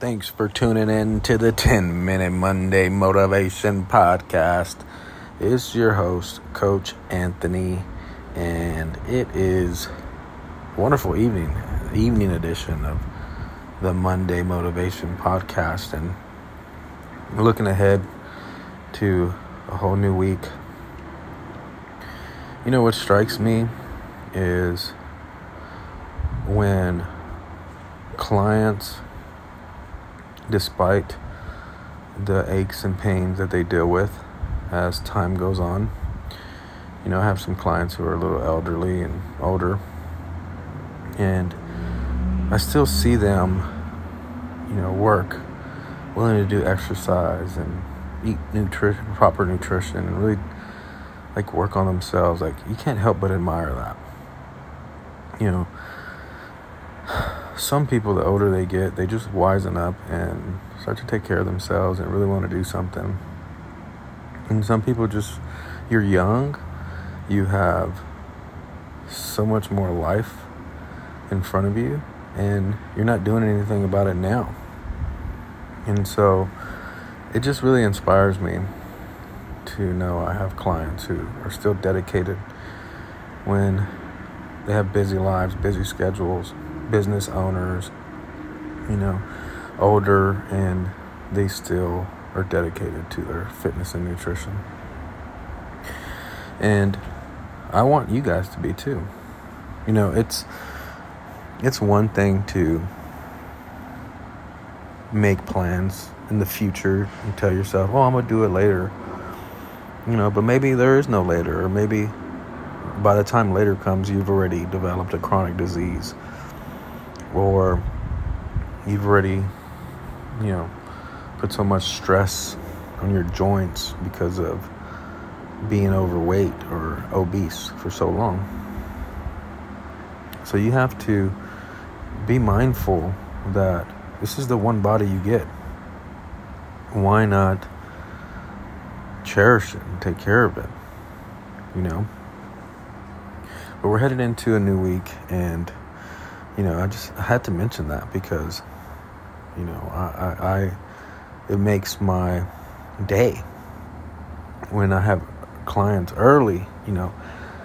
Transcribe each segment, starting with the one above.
Thanks for tuning in to the 10 Minute Monday Motivation Podcast. It's your host, Coach Anthony, and it is wonderful evening, evening edition of the Monday Motivation Podcast. And looking ahead to a whole new week. You know what strikes me is when clients despite the aches and pains that they deal with as time goes on. You know, I have some clients who are a little elderly and older, and I still see them, you know, work, willing to do exercise and eat nutrition, proper nutrition, and really like work on themselves. Like, you can't help but admire that. You know, some people, the older they get, they just wisen up and start to take care of themselves and really want to do something. And some people just, you're young, you have so much more life in front of you, and you're not doing anything about it now. And so it just really inspires me to know I have clients who are still dedicated when they have busy lives, busy schedules, business owners, you know, older, and they still are dedicated to their fitness and nutrition. And I want you guys to be too. You know, it's it's one thing to make plans in the future and tell yourself, "Oh, I'm going to do it later." You know, but maybe there is no later or maybe by the time later comes you've already developed a chronic disease or you've already, you know, put so much stress on your joints because of being overweight or obese for so long. So you have to be mindful that this is the one body you get. Why not cherish it and take care of it? You know? But we're headed into a new week and you know, I just I had to mention that because, you know, I, I, I it makes my day when I have clients early, you know,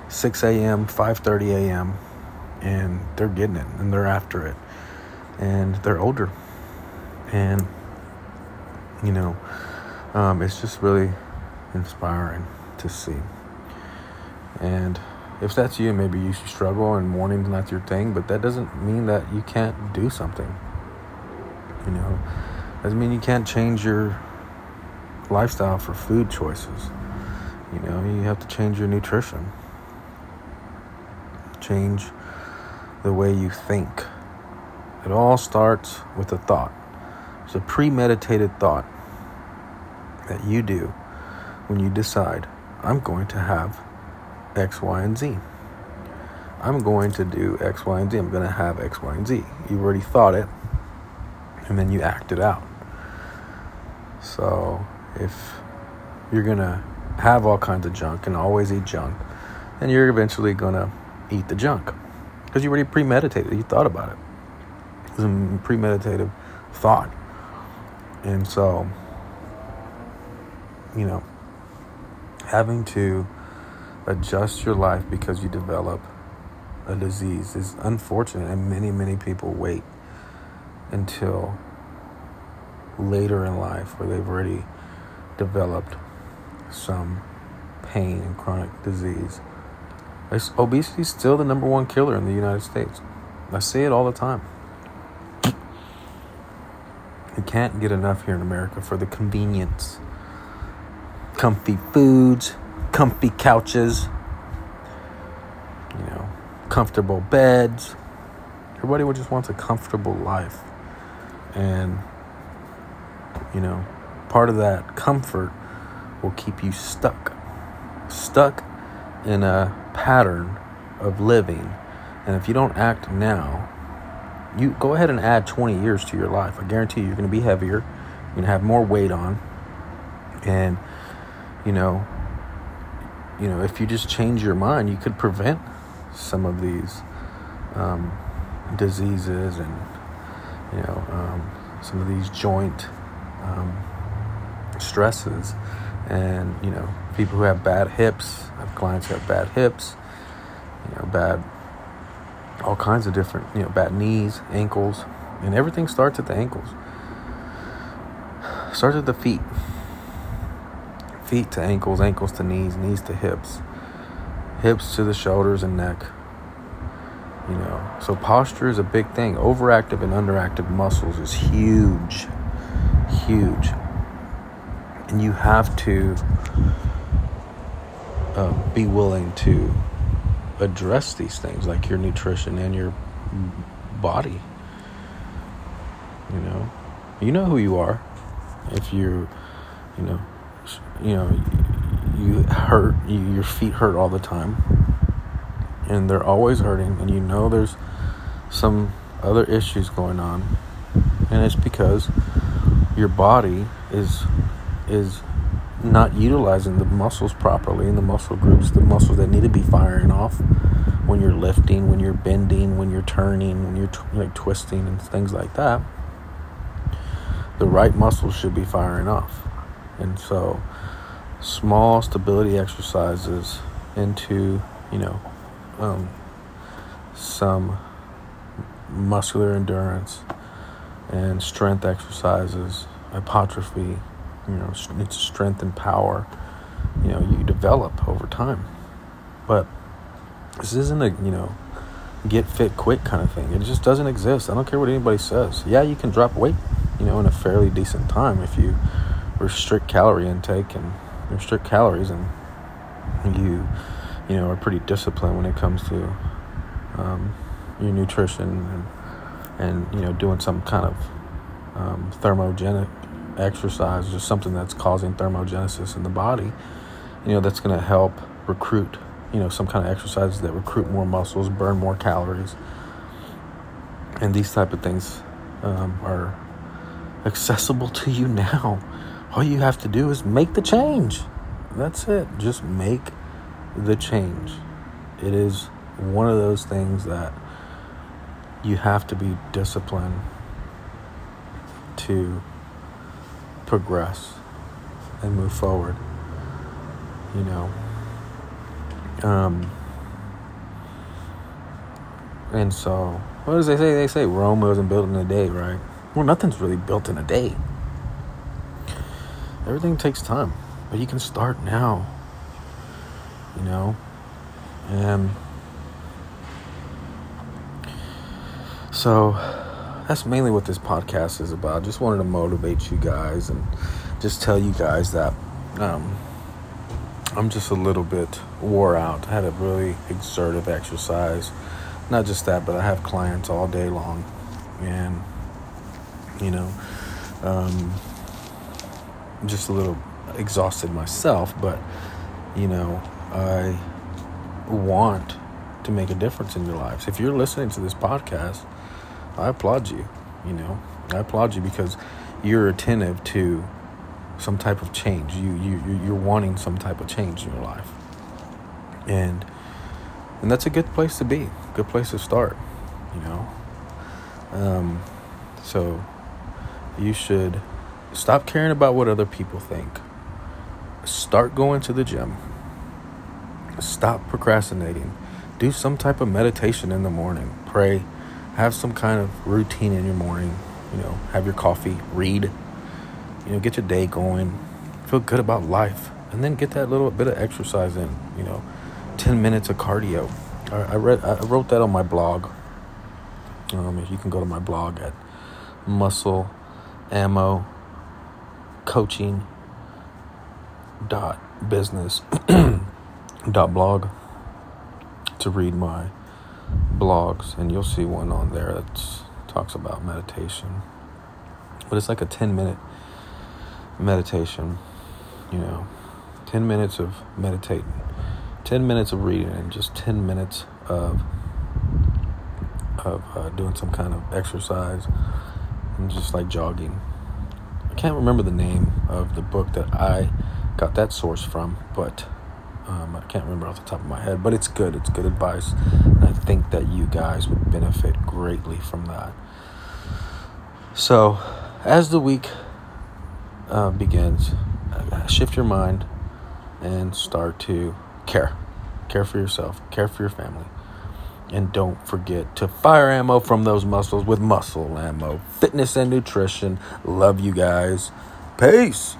6 a.m., 5:30 a.m., and they're getting it and they're after it, and they're older, and you know, um, it's just really inspiring to see, and if that's you, maybe you should struggle and morning's not your thing, but that doesn't mean that you can't do something. You know, doesn't mean you can't change your lifestyle for food choices. You know, you have to change your nutrition, change the way you think. It all starts with a thought. It's a premeditated thought that you do when you decide, I'm going to have X, Y, and Z. I'm going to do X, Y, and Z. I'm going to have X, Y, and Z. You've already thought it, and then you act it out. So if you're going to have all kinds of junk and always eat junk, then you're eventually going to eat the junk because you already premeditated. You thought about it. It was a premeditative thought. And so, you know, having to adjust your life because you develop a disease is unfortunate, and many, many people wait until later in life where they've already developed some pain and chronic disease. it's, Obesity is still the number one killer in the United States. I see it all the time. You can't get enough here in America for the convenience. Comfy foods, comfy couches, you know, comfortable beds. Everybody just wants a comfortable life. And, you know, part of that comfort will keep you stuck. Stuck in a pattern of living. And if you don't act now, you go ahead and add 20 years to your life. I guarantee you, you're going to be heavier. You're going to have more weight on. And, you know, you know, if you just change your mind, you could prevent some of these um, diseases and, you know, um, some of these joint um, stresses. And, you know, people who have bad hips, I have clients who have bad hips, you know, bad, all kinds of different, you know, bad knees, ankles, and everything starts at the ankles. Starts at the feet. Feet to ankles, ankles to knees, knees to hips, hips to the shoulders and neck. You know, so posture is a big thing. Overactive and underactive muscles is huge, huge. And you have to uh, be willing to address these things like your nutrition and your body. You know, you know who you are. If you, you know, you know, you hurt, you, your feet hurt all the time, and they're always hurting, and you know there's some other issues going on, and it's because your body is is not utilizing the muscles properly and the muscle groups, the muscles that need to be firing off when you're lifting, when you're bending, when you're turning, when you're like twisting and things like that. The right muscles should be firing off. And so small stability exercises into, you know, um, some muscular endurance and strength exercises, hypertrophy, you know, it's strength and power, you know, you develop over time. But this isn't a, you know, get fit quick kind of thing. It just doesn't exist. I don't care what anybody says. Yeah, you can drop weight, you know, in a fairly decent time if you restrict calorie intake and restrict calories and you, you know, are pretty disciplined when it comes to um, your nutrition and, and, you know, doing some kind of um, thermogenic exercise, just something that's causing thermogenesis in the body, you know, that's going to help recruit, you know, some kind of exercises that recruit more muscles, burn more calories. And these type of things um, are accessible to you now. All you have to do is make the change. That's it. Just make the change. It is one of those things that you have to be disciplined to progress and move forward. You know. Um, and so, what does they say? They say Rome wasn't built in a day, right? Well, nothing's really built in a day. Everything takes time, but you can start now. You know, and so that's mainly what this podcast is about. Just wanted to motivate you guys and just tell you guys that um, I'm just a little bit wore out. I had a really exertive exercise. Not just that, but I have clients all day long. And, you know, um, just a little exhausted myself, but, you know, I want to make a difference in your lives. If you're listening to this podcast, I applaud you. You know, I applaud you because you're attentive to some type of change. You you you're wanting some type of change in your life, and and that's a good place to be. Good place to start. You know, um, so you should stop caring about what other people think. Start going to the gym. Stop procrastinating. Do some type of meditation in the morning. Pray have some kind of routine in your morning. You know, have your coffee, read, you know, get your day going, feel good about life, and then get that little bit of exercise in. You know, ten minutes of cardio. I, read, I wrote that on my blog. Um, you can go to my blog at muscle ammo coaching dot business dot blog to read my blogs, and you'll see one on there that talks about meditation. But it's like a 10 minute meditation, you know, 10 minutes of meditating, 10 minutes of reading, and just 10 minutes of of uh, doing some kind of exercise and just like jogging. Can't remember the name of the book that I got that source from, but um, I can't remember off the top of my head, but it's good. It's good advice. And I think that you guys would benefit greatly from that. So, as the week uh, begins, uh, shift your mind and start to care. Care for yourself, care for your family. And don't forget to fire ammo from those muscles with muscle ammo. Fitness and nutrition. Love you guys. Peace.